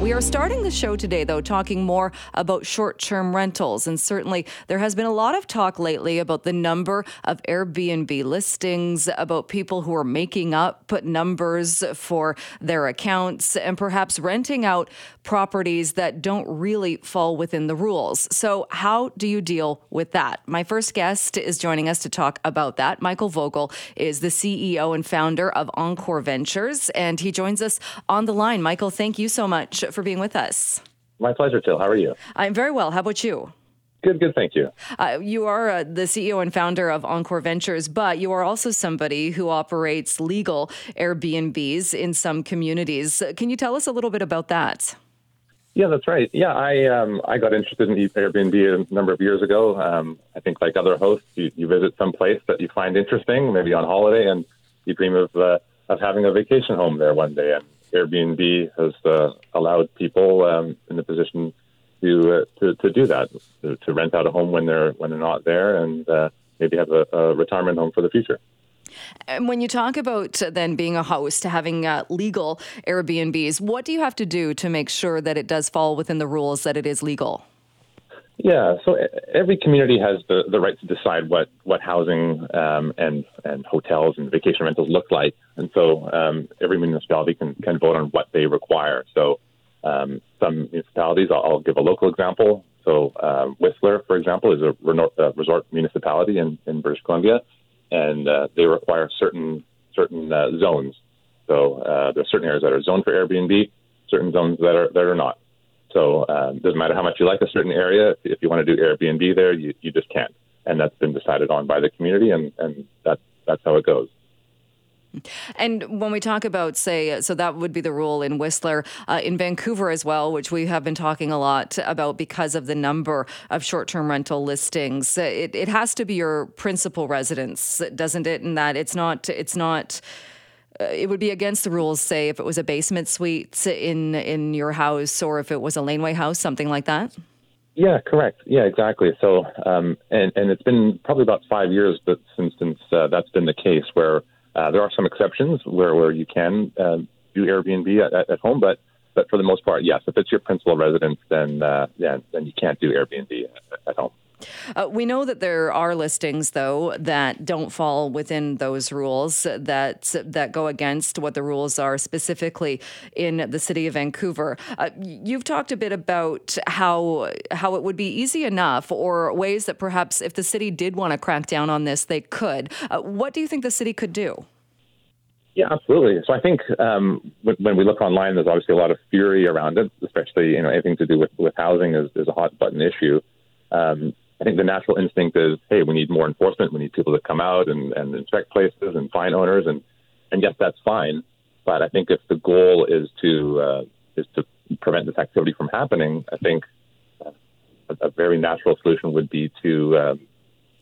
We are starting the show today, though, talking more about short term rentals. And certainly there has been a lot of talk lately about the number of Airbnb listings, about people who are making up put numbers for their accounts, and perhaps renting out properties that don't really fall within the rules. So, how do you deal with that? My first guest is joining us to talk about that. Michael Vogel is the CEO and founder of Encore Ventures, and he joins us on the line. Michael, thank you so much for being with us. My pleasure, Jill. How are you? I'm very well. How about you? Good, good. Thank you. Uh, you are uh, the CEO and founder of Encore Ventures, but you are also somebody who operates legal Airbnbs in some communities. Can you tell us a little bit about that? Yeah, that's right. Yeah, I um, I got interested in Airbnb a number of years ago. Um, I think, like other hosts, you, you visit some place that you find interesting, maybe on holiday, and you dream of uh, of having a vacation home there one day. And Airbnb has uh, allowed people um, in the position to, uh, to to do that, to, to, rent out a home when they're when they're not there, and uh, maybe have a, a, retirement home for the future. And when you talk about then being a host, having uh, legal Airbnbs, what do you have to do to make sure that it does fall within the rules that it is legal? Yeah, so every community has the, the right to decide what what housing um, and and hotels and vacation rentals look like, and so um, every municipality can can vote on what they require. So um, some municipalities, I'll, I'll, give a local example. So uh, Whistler, for example, is a resort municipality in, in British Columbia, and uh, they require certain certain uh, zones. So uh, there are certain areas that are zoned for Airbnb, certain zones that are that are not. So it um, doesn't matter how much you like a certain area. If, you want to do Airbnb there, you, you just can't. And that's been decided on by the community, and, and that's, that's how it goes. And when we talk about, say, so that would be the rule in Whistler, uh, in Vancouver as well, which we have been talking a lot about because of the number of short term rental listings. It, it has to be your principal residence, doesn't it? And that it's not, it's not uh, it would be against the rules, say, if it was a basement suite in in your house or if it was a laneway house, something like that. Yeah, correct. Yeah, exactly. So, um, and and it's been probably about five years that since since uh, that's been the case, where uh, there are some exceptions where where you can uh, do Airbnb at, at, home, but but for the most part, yes. If it's your principal residence, then uh, yeah, then you can't do Airbnb at home. Uh, we know that there are listings, though, that don't fall within those rules that that go against what the rules are specifically in the city of Vancouver. Uh, you've talked a bit about how how it would be easy enough, or ways that perhaps if the city did want to crack down on this, they could. Uh, what do you think the city could do? Yeah, absolutely. So I think um, when, we look online, there's obviously a lot of fury around it, especially you know anything to do with, with housing is, is a hot button issue. Um, I think the natural instinct is, hey, we need more enforcement. We need people to come out and, and inspect places and fine owners, and and yes, that's fine. But I think if the goal is to uh, is to prevent this activity from happening, I think a, a very natural solution would be to um,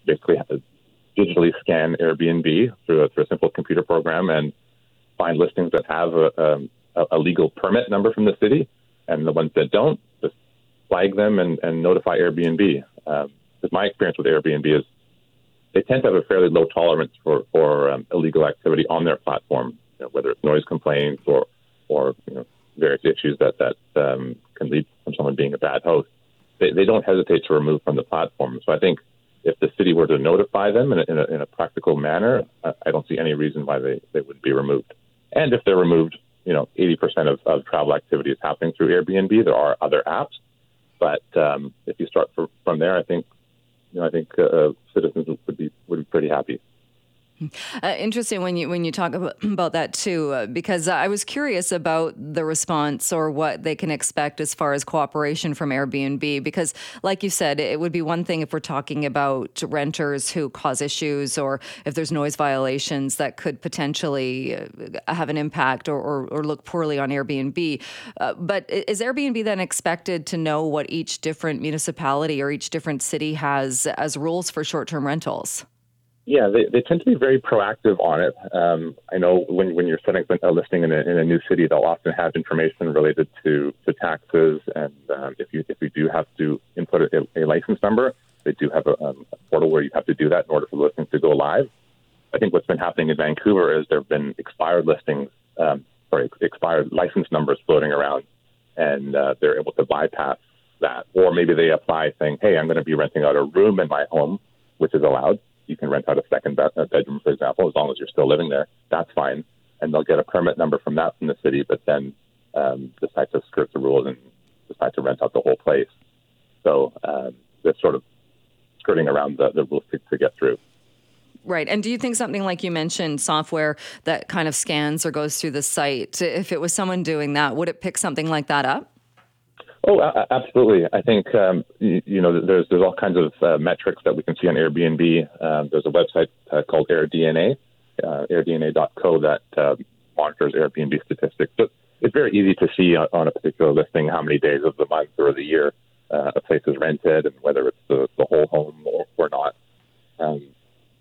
basically digitally scan Airbnb through a, through a simple computer program and find listings that have a, a, a legal permit number from the city, and the ones that don't, just flag them and, and notify Airbnb. Um, because my experience with Airbnb is they tend to have a fairly low tolerance for for um, illegal activity on their platform, you know, whether it's noise complaints or or you know, various issues that that um, can lead from someone being a bad host. They, they don't hesitate to remove from the platform. So I think if the city were to notify them in a, in a, in a practical manner, I, I don't see any reason why they, they would be removed. And if they're removed, you know, 80% of, of travel activity is happening through Airbnb. There are other apps, but um, if you start for, from there, I think you know, I think uh, citizens would be would be pretty happy. Uh, interesting when you when you talk about, that too, uh, because I was curious about the response or what they can expect as far as cooperation from Airbnb. Because, like you said, it would be one thing if we're talking about renters who cause issues, or if there's noise violations that could potentially uh, have an impact or, or, or look poorly on Airbnb. Uh, but is Airbnb then expected to know what each different municipality or each different city has as rules for short-term rentals? Yeah, they, they tend to be very proactive on it. Um, I know when, when you're setting a listing in a, in a new city, they'll often have information related to, to taxes, and um, if you if you do have to input a, a license number, they do have a, um, a portal where you have to do that in order for the listings to go live. I think what's been happening in Vancouver is there have been expired listings, um, sorry, expired license numbers floating around, and uh, they're able to bypass that. Or maybe they apply saying, hey, I'm going to be renting out a room in my home, which is allowed. You can rent out a second bedroom, for example, as long as you're still living there. That's fine. And they'll get a permit number from that from the city, but then um, decide to skirt the rules and decide to rent out the whole place. So um, they're sort of skirting around the, the rules to, to get through. Right. And do you think something like you mentioned, software that kind of scans or goes through the site, if it was someone doing that, would it pick something like that up? Oh, absolutely. I think um, you, know there's there's all kinds of uh, metrics that we can see on Airbnb. Um, there's a website uh, called AirDNA, uh, AirDNA.co that uh, monitors Airbnb statistics. But it's very easy to see on, on, a particular listing how many days of the month or the year uh, a place is rented and whether it's the, the whole home or, or not. Um,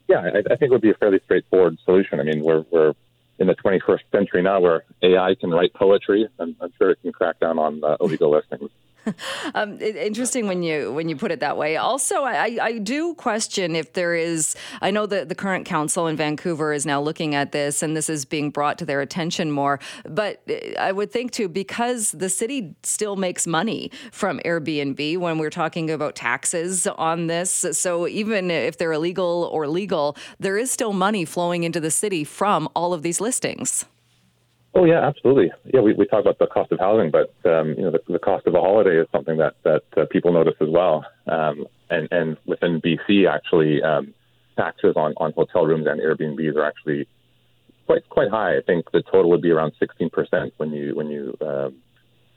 yeah, I, I think it would be a fairly straightforward solution. I mean, we're we're in the 21st century now where AI can write poetry, and I'm sure it can crack down on uh, illegal listings. um, interesting when you when you put it that way. Also, I, I do question if there is. I know that the current council in Vancouver is now looking at this, and this is being brought to their attention more. But uh, I would think too, because the city still makes money from Airbnb when we're talking about taxes on this. So even if they're illegal or legal, there is still money flowing into the city from all of these listings. Oh yeah, absolutely. Yeah, we, we talk about the cost of housing, but um, you know the, the cost of a holiday is something that that uh, people notice as well. Um, and and within BC, actually, um, taxes on, on hotel rooms and Airbnbs are actually quite quite high. I think the total would be around 16 percent when you when you um,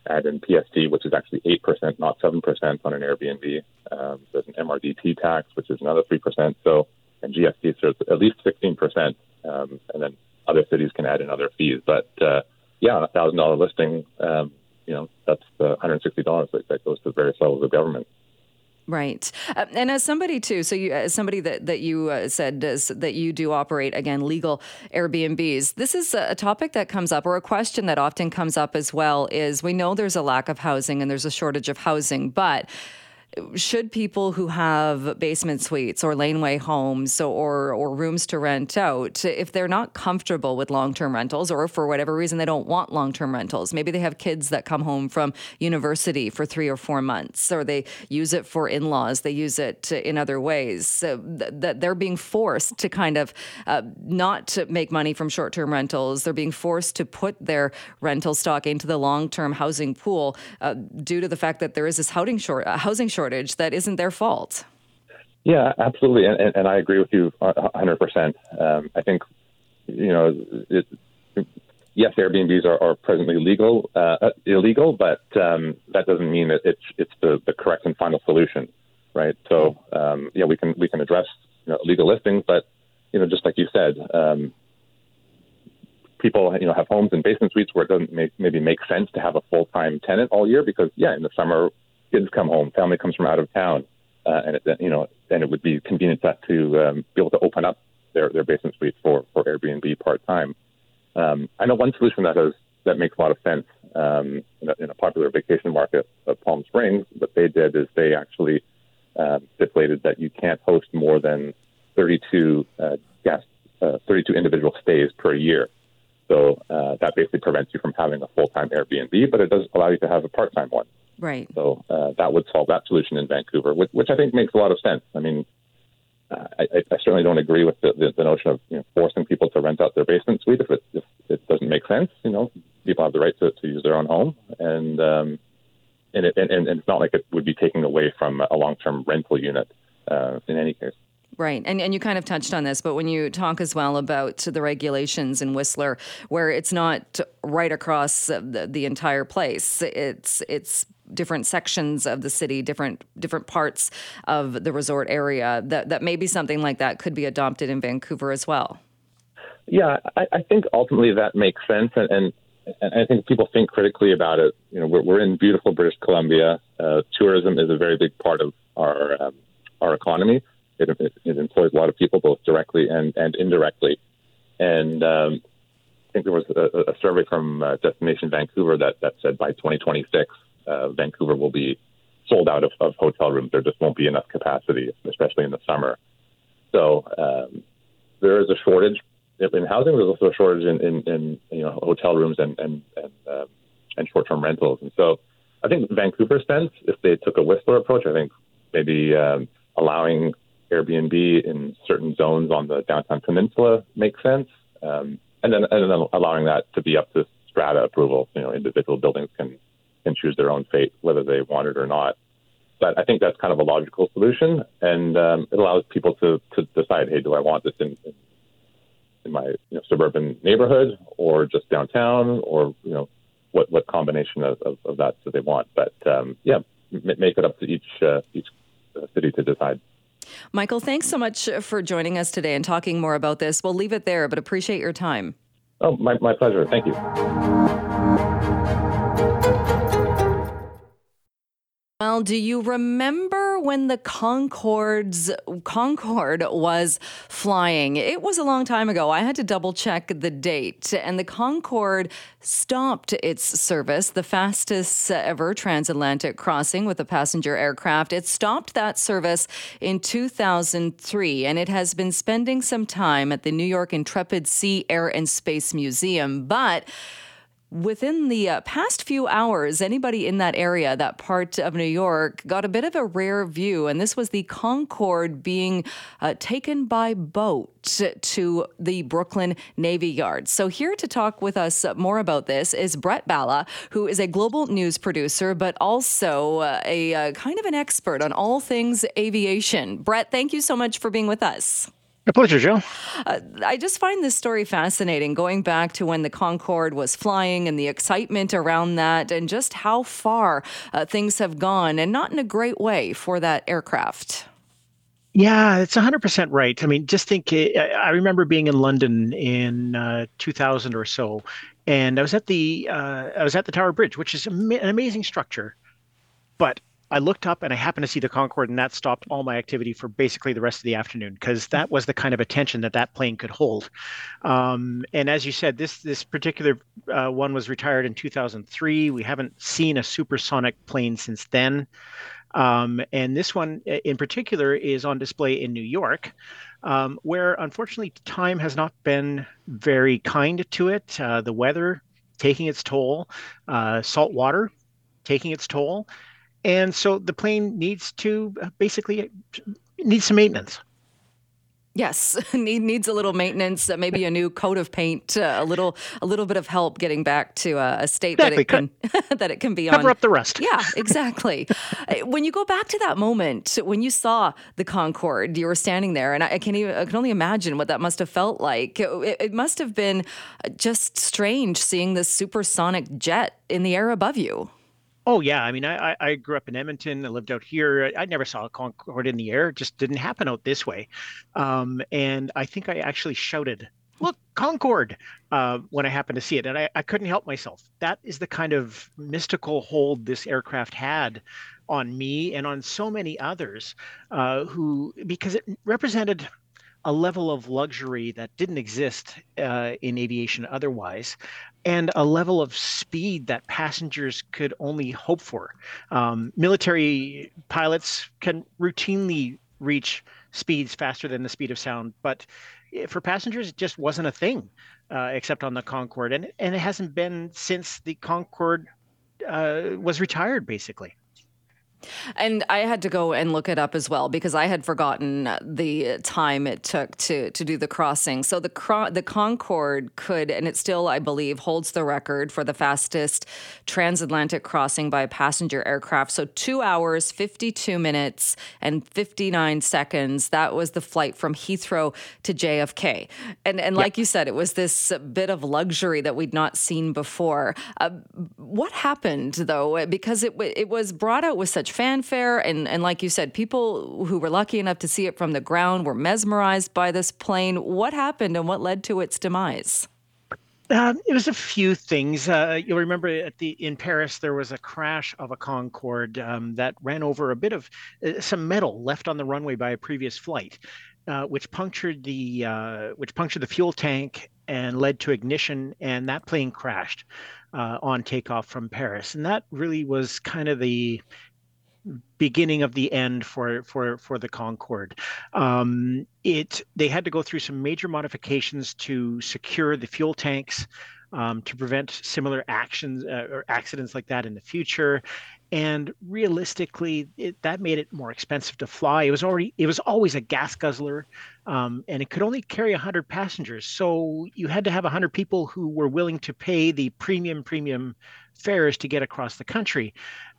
add in PST, which is actually eight percent, not seven percent on an Airbnb. Um, there's an MRDT tax, which is another three percent. So and GST, so it's at least 16 percent, um, and then other cities can add in other fees. But uh, yeah, on a thousand dollar listing, um, you know, that's uh, $160 that, that goes to various levels of government. Right, uh, and as somebody too, so you as somebody that that you uh, said does, that you do operate again legal Airbnbs. This is a topic that comes up, or a question that often comes up as well. Is we know there's a lack of housing and there's a shortage of housing, but should people who have basement suites or laneway homes or or rooms to rent out if they're not comfortable with long-term rentals or for whatever reason they don't want long-term rentals maybe they have kids that come home from university for 3 or 4 months or they use it for in-laws they use it in other ways. So that they're being forced to kind of uh, not make money from short-term rentals. They're being forced to put their rental stock into the long-term housing pool uh, due to the fact that there is this housing short uh, housing shortage shortage that isn't their fault. Yeah, absolutely, and, and I agree with you 100. Um, percent I think you know, it, yes, Airbnbs are, are presently legal, uh, uh, illegal, but um, that doesn't mean that it's it's the, the correct and final solution, right? So um, yeah, we can we can address you know, legal listings, but you know, just like you said, um, people you know have homes and basement suites where it doesn't make, maybe make sense to have a full time tenant all year because yeah, in the summer kids come home, family comes from out of town, uh, and it, you know, and it would be convenient to, to um, be able to open up their, their basement suite for, for Airbnb part time. Um, I know one solution that has that makes a lot of sense um, in, a, in a popular vacation market of Palm Springs. What they did is they actually uh, stipulated that you can't host more than 32 uh, guests, uh, 32 individual stays per year. So uh, that basically prevents you from having a full time Airbnb, but it does allow you to have a part time one. Right. So uh, that would solve that solution in Vancouver, which, which I think makes a lot of sense. I mean, uh, I, I, certainly don't agree with the, the, the notion of you know, forcing people to rent out their basement suite if it, if it doesn't make sense. You know, people have the right to, to use their own home, and um, and, it, and, and it's not like it would be taking away from a long-term rental unit uh, in any case. Right. And and you kind of touched on this, but when you talk as well about the regulations in Whistler where it's not right across the, the entire place, it's it's different sections of the city, different different parts of the resort area. That that maybe something like that could be adopted in Vancouver as well. Yeah, I, I think ultimately that makes sense, and, and, and I think people think critically about it. You know, we're, we're in beautiful British Columbia. Uh, tourism is a very big part of our um, our economy. It, it, it, employs a lot of people, both directly and, and indirectly. And um, I think there was a, a survey from uh, Destination Vancouver that, that said by 2026, uh, Vancouver will be sold out of, of hotel rooms. There just won't be enough capacity, especially in the summer. So um, there is a shortage in housing. There's also a shortage in, in, in you know hotel rooms and and and, uh, and short-term rentals. And so I think Vancouver sense, if they took a Whistler approach, I think maybe um, allowing Airbnb in certain zones on the downtown peninsula makes sense, um, and then and then allowing that to be up to strata approval. You know, individual buildings can can choose their own fate whether they want it or not. But I think that's kind of a logical solution, and um, it allows people to to decide, hey, do I want this in, in my you know, suburban neighborhood or just downtown or you know what what combination of, of, of that do they want? But um, yeah, make it up to each uh, each city to decide. Michael, thanks so much for joining us today and talking more about this. We'll leave it there, but appreciate your time. Oh, my, my pleasure. Thank you. Well, do you remember when the Concorde's Concorde was flying? It was a long time ago. I had to double check the date, and the Concorde stopped its service, the fastest ever transatlantic crossing with a passenger aircraft. It stopped that service in 2003, and it has been spending some time at the New York Intrepid Sea, Air, and Space Museum, but Within the uh, past few hours, anybody in that area, that part of New York, got a bit of a rare view. And this was the Concorde being uh, taken by boat to the Brooklyn Navy Yard. So, here to talk with us more about this is Brett Balla, who is a global news producer, but also uh, a uh, kind of an expert on all things aviation. Brett, thank you so much for being with us. A pleasure, Joe. Uh, I just find this story fascinating, going back to when the Concorde was flying and the excitement around that, and just how far uh, things have gone, and not in a great way for that aircraft. Yeah, it's 100% right. I mean, just think I remember being in London in uh, 2000 or so, and I was at the uh, I was at the Tower Bridge, which is an amazing structure. But I looked up and I happened to see the Concorde, and that stopped all my activity for basically the rest of the afternoon because that was the kind of attention that that plane could hold. Um, and as you said, this this particular uh, one was retired in 2003. We haven't seen a supersonic plane since then. Um, and this one in particular is on display in New York, um, where unfortunately time has not been very kind to it. Uh, the weather taking its toll, uh, salt water taking its toll and so the plane needs to uh, basically needs some maintenance. Yes, need, needs a little maintenance, uh, maybe a new coat of paint, uh, a little a little bit of help getting back to a, a state exactly. that it can that it can be cover on. Cover up the rust. Yeah, exactly. Uh, when you go back to that moment when you saw the Concorde, you were standing there, and I, I can even, I can only imagine what that must have felt like. It, it must have been just strange seeing this supersonic jet in the air above you. Oh yeah, I mean, I I grew up in Edmonton. I lived out here. I never saw a Concorde in the air. It just didn't happen out this way. Um, and I think I actually shouted, "Look, Concorde!" Uh, when I happened to see it, and I, I couldn't help myself. That is the kind of mystical hold this aircraft had on me and on so many others uh, who, because it represented a level of luxury that didn't exist uh, in aviation otherwise, and a level of speed that passengers could only hope for. Um, military pilots can routinely reach speeds faster than the speed of sound, but eh, for passengers, it just wasn't a thing, uh, except on the Concorde, and and it hasn't been since the Concorde uh, was retired, basically. And I had to go and look it up as well because I had forgotten the time it took to to do the crossing. So the the Concorde could, and it still, I believe, holds the record for the fastest transatlantic crossing by a passenger aircraft. So two hours, fifty two minutes, and fifty nine seconds. That was the flight from Heathrow to JFK. And and like you said, it was this bit of luxury that we'd not seen before. Uh, what happened though? Because it it was brought out with such much fanfare. And, and like you said, people who were lucky enough to see it from the ground were mesmerized by this plane. What happened and what led to its demise? Uh, it was a few things. Uh, you'll remember at the in Paris there was a crash of a Concorde um, that ran over a bit of uh, some metal left on the runway by a previous flight, uh, which punctured the uh, which punctured the fuel tank and led to ignition, and that plane crashed uh, on takeoff from Paris. And that really was kind of the beginning of the end for for for the Concorde. Um, it they had to go through some major modifications to secure the fuel tanks. Um, to prevent similar actions uh, or accidents like that in the future and realistically it, that made it more expensive to fly it was already it was always a gas guzzler um, and it could only carry 100 passengers so you had to have 100 people who were willing to pay the premium premium fares to get across the country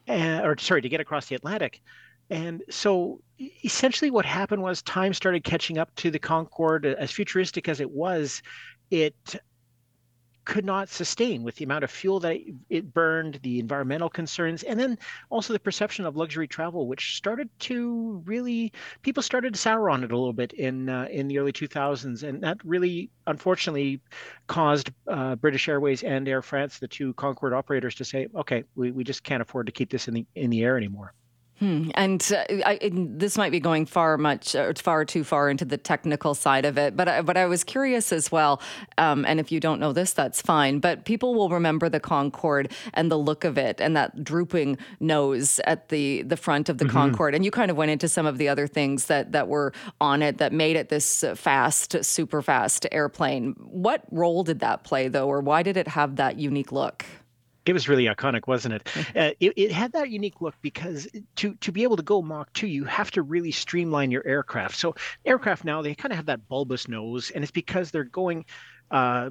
uh, or sorry to get across the atlantic. And so essentially what happened was time started catching up to the concorde as futuristic as it was it could not sustain with the amount of fuel that it burned, the environmental concerns, and then also the perception of luxury travel, which started to really people started to sour on it a little bit in uh, in the early 2000s, and that really unfortunately caused uh, British Airways and Air France, the two Concorde operators, to say, okay, we, we just can't afford to keep this in the in the air anymore. Hmm. And uh, I, this might be going far much, uh, far too far into the technical side of it. But I, but I was curious as well. Um, and if you don't know this, that's fine. But people will remember the Concorde and the look of it, and that drooping nose at the the front of the mm-hmm. Concorde. And you kind of went into some of the other things that that were on it that made it this fast, super fast airplane. What role did that play, though, or why did it have that unique look? It was really iconic, wasn't it? Uh, it? it? had that unique look because to to be able to go Mach 2, you have to really streamline your aircraft. So aircraft now they kind of have that bulbous nose, and it's because they're going. Uh,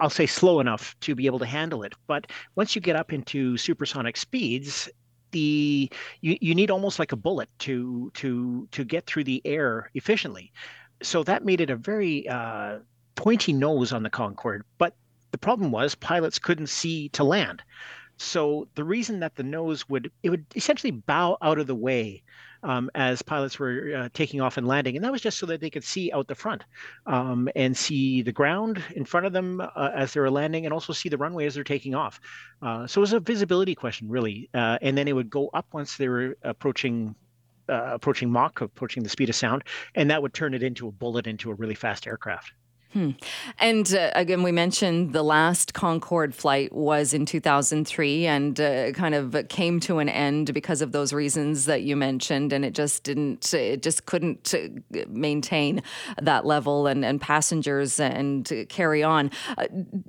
I'll say slow enough to be able to handle it. But once you get up into supersonic speeds, the you, you need almost like a bullet to to to get through the air efficiently. So that made it a very uh, pointy nose on the Concorde. But the problem was pilots couldn't see to land. So the reason that the nose would it would essentially bow out of the way um, as pilots were uh, taking off and landing, and that was just so that they could see out the front um, and see the ground in front of them uh, as they were landing, and also see the runway as they're taking off. Uh, so it was a visibility question, really. Uh, and then it would go up once they were approaching uh, approaching Mach, approaching the speed of sound, and that would turn it into a bullet into a really fast aircraft. Hmm. And uh, again, we mentioned the last Concorde flight was in 2003 and uh, kind of came to an end because of those reasons that you mentioned. And it just didn't, it just couldn't uh, maintain that level and, and passengers and carry on. Uh,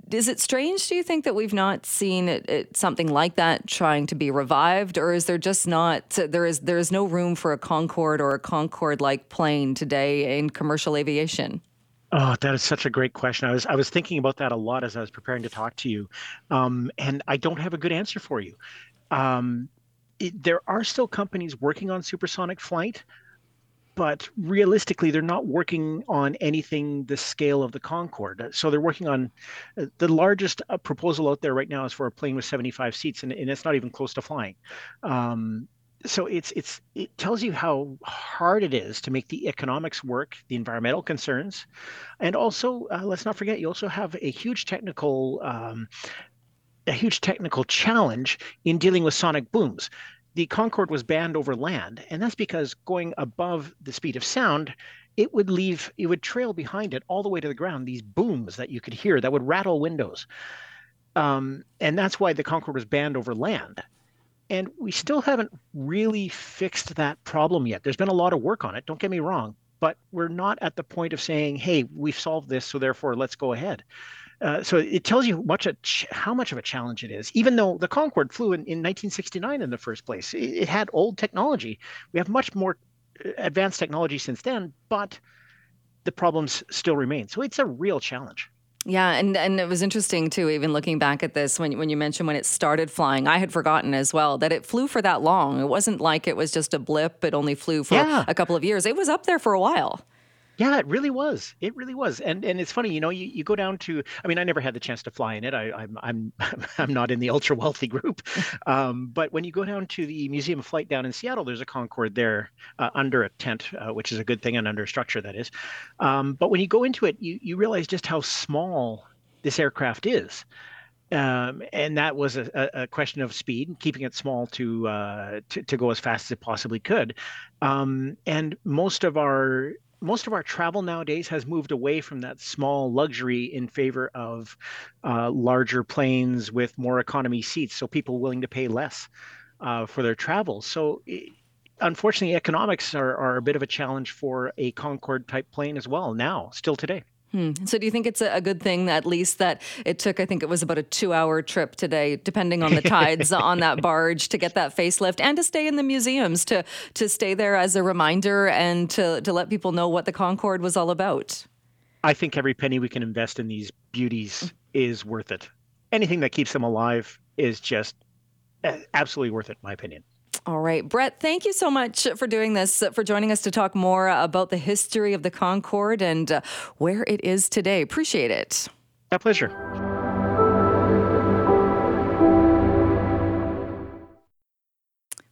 is it strange, do you think, that we've not seen it, it, something like that trying to be revived? Or is there just not, there is, there is no room for a Concorde or a Concorde like plane today in commercial aviation? Oh, that is such a great question. I was I was thinking about that a lot as I was preparing to talk to you, um, and I don't have a good answer for you. Um, it, there are still companies working on supersonic flight, but realistically, they're not working on anything the scale of the Concorde. So they're working on uh, the largest uh, proposal out there right now is for a plane with 75 seats, and, and it's not even close to flying. Um, so it's it's it tells you how hard it is to make the economics work, the environmental concerns, and also uh, let's not forget you also have a huge technical um, a huge technical challenge in dealing with sonic booms. The Concorde was banned over land, and that's because going above the speed of sound, it would leave it would trail behind it all the way to the ground these booms that you could hear that would rattle windows. Um, and that's why the Concorde was banned over land and we still haven't really fixed that problem yet. There's been a lot of work on it, don't get me wrong, but we're not at the point of saying, hey, we've solved this, so therefore let's go ahead. Uh, so it tells you much ch- how much of a challenge it is. Even though the Concorde flew in, in 1969 in the first place, it, it had old technology. We have much more uh, advanced technology since then, but the problems still remain. So it's a real challenge. Yeah, and and it was interesting too. Even looking back at this, when when you mentioned when it started flying, I had forgotten as well that it flew for that long. It wasn't like it was just a blip. It only flew for yeah. a couple of years. It was up there for a while. Yeah, it really was. It really was. And and it's funny, you know, you, you go down to I mean, I never had the chance to fly in it. I, I'm I'm I'm not in the ultra wealthy group. Um, but when you go down to the Museum of Flight down in Seattle, there's a Concorde there uh, under a tent, uh, which is a good thing, and under a structure that is. Um, but when you go into it, you you realize just how small this aircraft is. Um, and that was a, a, question of speed, keeping it small to, uh, to, to go as fast as it possibly could. Um, and most of our most of our travel nowadays has moved away from that small luxury in favor of uh, larger planes with more economy seats, so people willing to pay less. uh, for their travels. So. unfortunately, economics are, are a bit of a challenge for a Concorde type plane as well now, still today. Hmm. So, do you think it's a good thing, at least, that it took, I think it was about a two hour trip today, depending on the tides on that barge to get that facelift and to stay in the museums, to, to stay there as a reminder and to, to let people know what the Concorde was all about? I think every penny we can invest in these beauties is worth it. Anything that keeps them alive is just eh, absolutely worth it, in my opinion. All right. Brett, thank you so much for doing this, for joining us to talk more about the history of the Concorde and uh, where it is today. Appreciate it. A pleasure.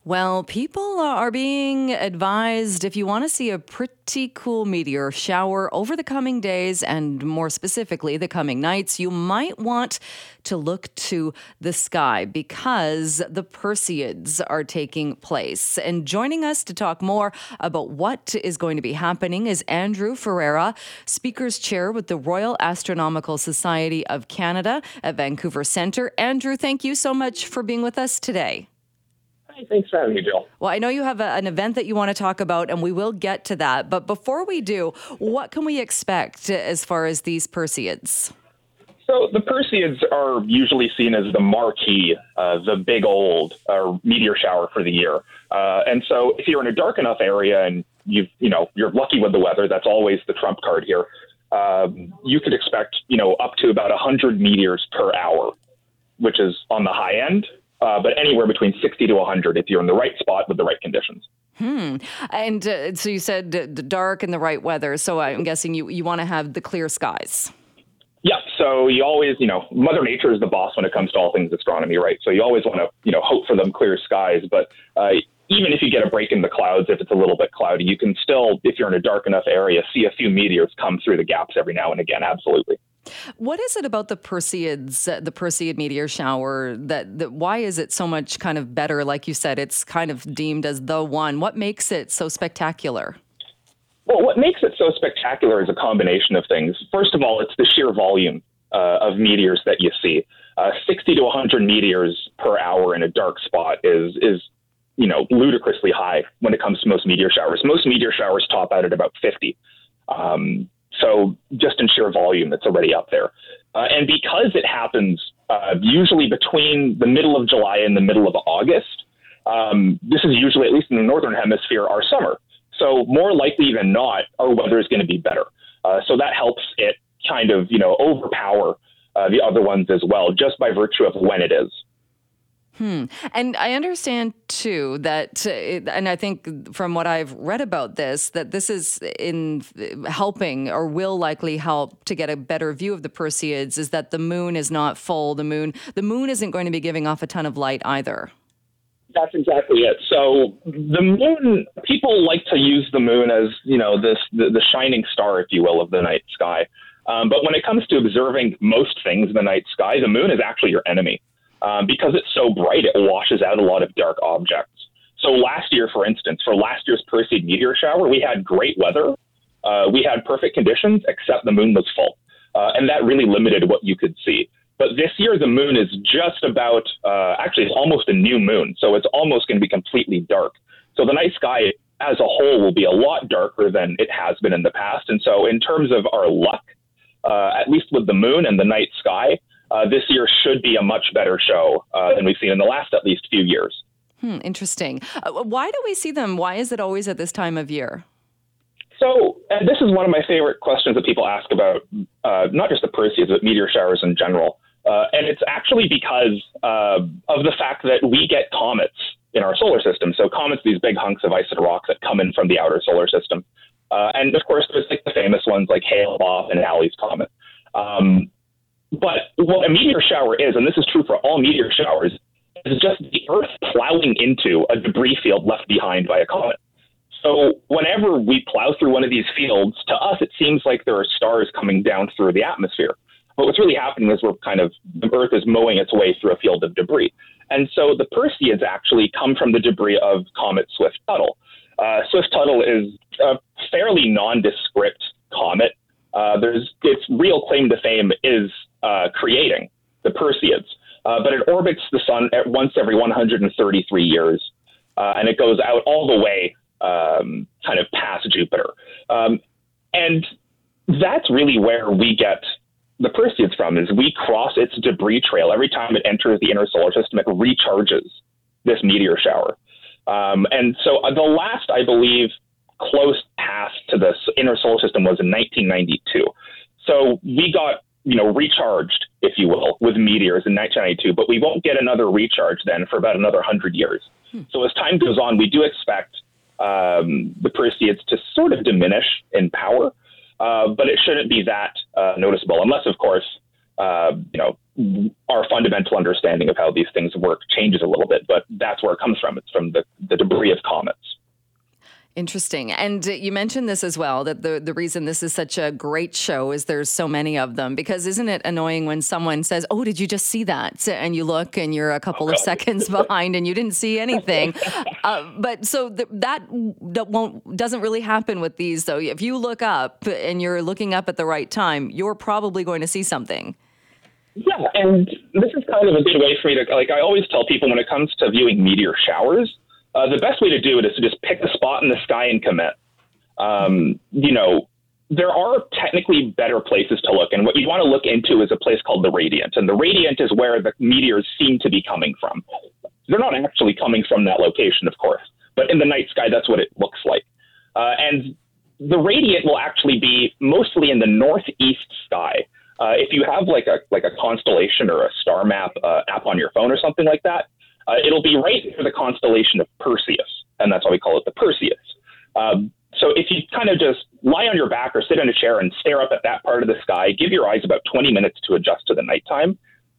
Well, people are being advised if you want to see a pretty cool meteor shower over the coming days and more specifically the coming nights, you might want to look to the sky because the Perseids are taking place. And joining us to talk more about what is going to be happening is Andrew Ferreira, Speaker's Chair with the Royal Astronomical Society of Canada at Vancouver Centre. Andrew, thank you so much for being with us today. Thanks for having me, Jill. Well, I know you have a, an event that you want to talk about, and we will get to that. But before we do, what can we expect as far as these Perseids? So the Perseids are usually seen as the marquee, uh, the big old uh, meteor shower for the year. Uh, and so if you're in a dark enough area and you've, you know you're lucky with the weather, that's always the trump card here. Um, you could expect you know up to about 100 meteors per hour, which is on the high end uh, but anywhere between 60 to 100 if you're in the right spot with the right conditions. Hmm. And uh, so you said the dark and the right weather. So I'm guessing you, you want to have the clear skies. Yeah. So you always, you know, Mother Nature is the boss when it comes to all things astronomy, right? So you always want to, you know, hope for them clear skies. But uh, even if you get a break in the clouds, if it's a little bit cloudy, you can still, if you're in a dark enough area, see a few meteors come through the gaps every now and again. Absolutely. What is it about the Perseids, uh, the Perseid meteor shower, that, that why is it so much kind of better? Like you said, it's kind of deemed as the one. What makes it so spectacular? Well, what makes it so spectacular is a combination of things. First of all, it's the sheer volume uh, of meteors that you see. Uh, 60 to 100 meteors per hour in a dark spot is is you know ludicrously high when it comes to most meteor showers. Most meteor showers top out at about 50. Um, so just in sheer volume, it's already up there. Uh, and because it happens uh, usually between the middle of July and the middle of August, um, this is usually, at least in the northern hemisphere, our summer. So more likely than not, our weather is going to be better. Uh, so that helps it kind of, you know, overpower uh, the other ones as well, just by virtue of when it is. Hmm. And I understand too that, uh, and I think from what I've read about this, that this is in helping or will likely help to get a better view of the Perseids. Is that the moon is not full? The moon, the moon isn't going to be giving off a ton of light either. That's exactly it. So the moon, people like to use the moon as you know this the, the shining star, if you will, of the night sky. Um, but when it comes to observing most things in the night sky, the moon is actually your enemy um, because it's so bright, it washes out a lot of dark objects. So last year, for instance, for last year's Perseid meteor shower, we had great weather. Uh, we had perfect conditions, except the moon was full. Uh, and that really limited what you could see. But this year, the moon is just about, uh, actually, it's almost a new moon. So it's almost going to be completely dark. So the night sky as a whole will be a lot darker than it has been in the past. And so, in terms of our luck, uh, at least with the moon and the night sky, uh, this year should be a much better show uh, than we've seen in the last at least few years. Hmm, interesting. Uh, why do we see them? Why is it always at this time of year? So, this is one of my favorite questions that people ask about uh, not just the Perseids, but meteor showers in general. Uh, and it's actually because uh, of the fact that we get comets in our solar system. So, comets, these big hunks of ice and rock that come in from the outer solar system. and of course, there's like the famous ones like Hale-Bopp and Halley's Comet. Um, but what a meteor shower is, and this is true for all meteor showers, is just the Earth plowing into a debris field left behind by a comet. So whenever we plow through one of these fields, to us it seems like there are stars coming down through the atmosphere. But what's really happening is we're kind of the Earth is mowing its way through a field of debris. And so the Perseids actually come from the debris of Comet Swift Tuttle. Uh, Swift Tuttle is a fairly nondescript comet. Uh, there's its real claim to fame is uh, creating the Perseids. Uh, but it orbits the sun at once every 133 years, uh, and it goes out all the way um, kind of past Jupiter. Um, and that's really where we get the Perseids from is we cross its debris trail every time it enters the inner solar system. It recharges this meteor shower, um, and so uh, the last I believe close pass to the inner solar system was in 1992. So we got you know recharged, if you will, with meteors in 1992, but we won't get another recharge then for about another hundred years. Hmm. So as time goes on, we do expect um, the Perseids to sort of diminish in power. Uh, but it shouldn't be that uh, noticeable, unless, of course, uh, you know, our fundamental understanding of how these things work changes a little bit. But that's where it comes from. It's from the, the debris of comets. Interesting. And you mentioned this as well that the, the reason this is such a great show is there's so many of them. Because isn't it annoying when someone says, Oh, did you just see that? And you look and you're a couple of seconds behind and you didn't see anything. uh, but so th- that, that won't, doesn't really happen with these, though. If you look up and you're looking up at the right time, you're probably going to see something. Yeah. And this is kind of a good way for me to, like, I always tell people when it comes to viewing meteor showers, uh, the best way to do it is to just pick a spot in the sky and commit. Um, you know, there are technically better places to look, and what you want to look into is a place called the radiant, and the radiant is where the meteors seem to be coming from. They're not actually coming from that location, of course, but in the night sky, that's what it looks like. Uh, and the radiant will actually be mostly in the northeast sky. Uh, if you have like a like a constellation or a star map uh, app on your phone or something like that, uh, it'll be right near the constellation of Perseus, and that's why we call it the Perseids. Um, so if you kind of just lie on your back or sit in a chair and stare up at that part of the sky, give your eyes about 20 minutes to adjust to the nighttime,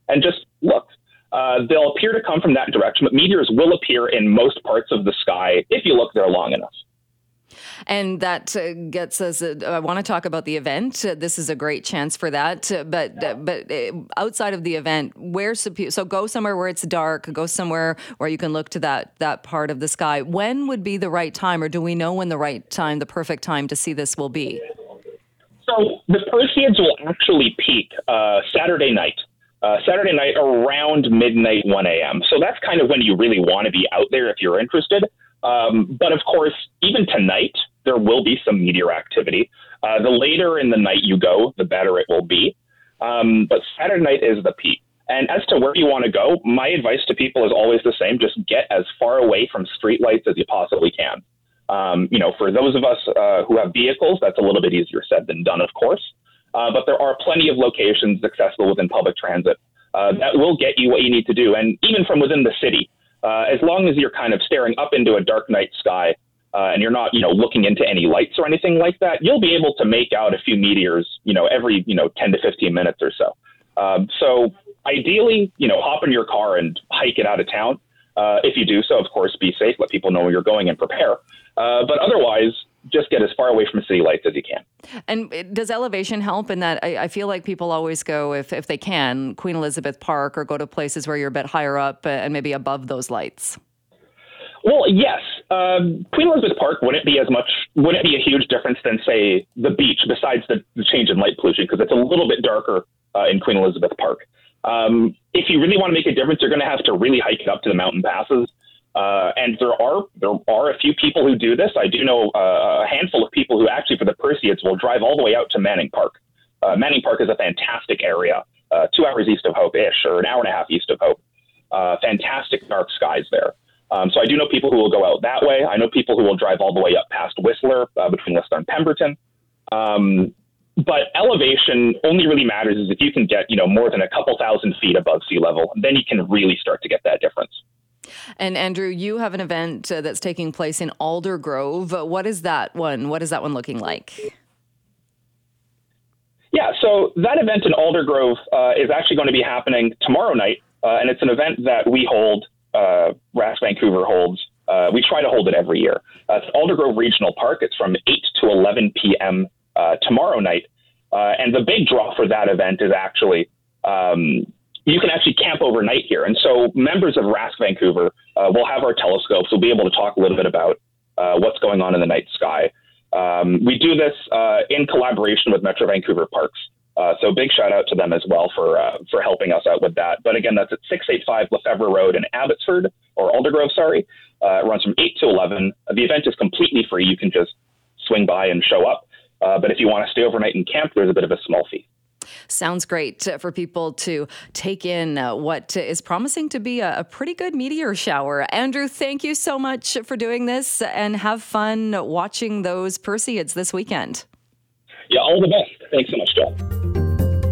and just look. Uh, they'll appear to come from that direction, but meteors will appear in most parts of the sky if you look there long enough. And that uh, gets us. Uh, I want to talk about the event. Uh, this is a great chance for that. Uh, but uh, but uh, outside of the event, where so go somewhere where it's dark. Go somewhere where you can look to that that part of the sky. When would be the right time, or do we know when the right time, the perfect time to see this will be? So the Perseids will actually peak Saturday night. Uh, Saturday night around midnight, 1 a.m. So that's kind of when you really want to be out there if you're interested. Um, but of course, even tonight, there will be some meteor activity. Uh, the later in the night you go, the better it will be. Um, but Saturday night is the peak. And as to where you want to go, my advice to people is always the same: just get as far away from streetlights as you possibly can. Um, you know, for those of us uh, who have vehicles, that's a little bit easier said than done, of course. Uh, but there are plenty of locations accessible within public transit uh, that will get you what you need to do. And even from within the city, uh, as long as you're kind of staring up into a dark night sky uh, and you're not, you know, looking into any lights or anything like that, you'll be able to make out a few meteors, you know, every, you know, 10 to 15 minutes or so. Um, so ideally, you know, hop in your car and hike it out of town. Uh, if you do so, of course, be safe, let people know where you're going and prepare. Uh, but otherwise, just get as far away from city lights as you can. And does elevation help in that? I, I, feel like people always go, if, if they can, Queen Elizabeth Park or go to places where you're a bit higher up uh, and maybe above those lights. Well, yes. Um, Queen Elizabeth Park wouldn't be as much, wouldn't be a huge difference than, say, the beach, besides the, the change in light pollution, because it's a little bit darker uh, in Queen Elizabeth Park. Um, if you really want to make a difference, you're going to have to really hike it up to the mountain passes. Uh, and there are there are a few people who do this. I do know uh, a handful of people who actually, for the Perseids, will drive all the way out to Manning Park. Uh, Manning Park is a fantastic area, uh, two hours east of Hope ish, or an hour and a half east of Hope. Uh, fantastic dark skies there. Um, so I do know people who will go out that way. I know people who will drive all the way up past Whistler, uh, between Whistler and Pemberton. Um, but elevation only really matters is if you can get you know more than a couple thousand feet above sea level, then you can really start to get that difference. And Andrew, you have an event uh, that's taking place in Alder Aldergrove. What is that one? What is that one looking like? Yeah, so that event in Aldergrove uh, is actually going to be happening tomorrow night, uh, and it's an event that we hold. Uh, RASC Vancouver holds. Uh, we try to hold it every year. Uh, it's Aldergrove Regional Park. It's from 8 to 11 p.m. Tomorrow night, and the big draw for that event is actually um, you can actually camp overnight here. And so members of RASC Vancouver uh, will have our telescopes. We'll be able to talk a little bit about uh, what's going on in the night sky. Um, we do this uh, in collaboration with Metro Vancouver Parks. Uh, so big shout out to them as well for uh, for helping us out with that. But again, that's at 685 Lefeuvre Road in Abbotsford or Aldergrove. Sorry, uh, it runs from 8 to 11. The event is completely free. You can just swing by and show up. But if you want to stay overnight and camp, there's a bit of a small fee. Sounds great for people to take in uh, what is promising to be a, pretty good meteor shower. Andrew, thank you so much for doing this and have fun watching those Perseids this weekend. Yeah, all the best. Thanks so much, Jill.